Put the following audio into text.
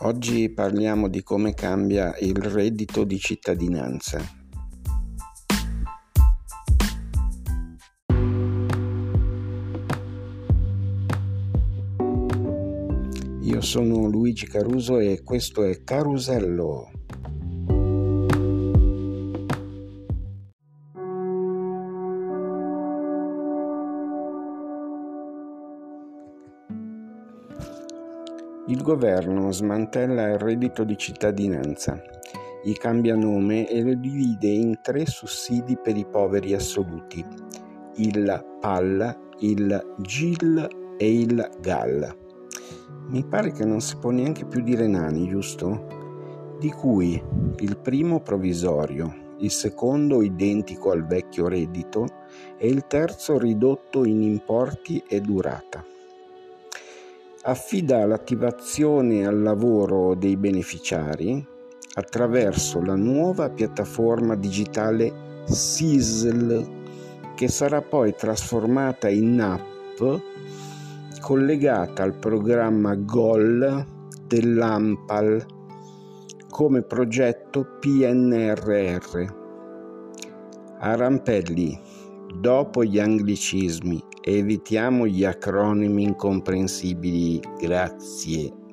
Oggi parliamo di come cambia il reddito di cittadinanza. Io sono Luigi Caruso e questo è Carusello. Il governo smantella il reddito di cittadinanza, gli cambia nome e lo divide in tre sussidi per i poveri assoluti, il PAL, il GIL e il GAL. Mi pare che non si può neanche più dire nani, giusto? Di cui il primo provvisorio, il secondo identico al vecchio reddito e il terzo ridotto in importi e durata affida l'attivazione al lavoro dei beneficiari attraverso la nuova piattaforma digitale SISL che sarà poi trasformata in app collegata al programma GOL dell'AMPAL come progetto PNRR. A Rampelli, dopo gli anglicismi evitiamo gli acronimi incomprensibili. Grazie.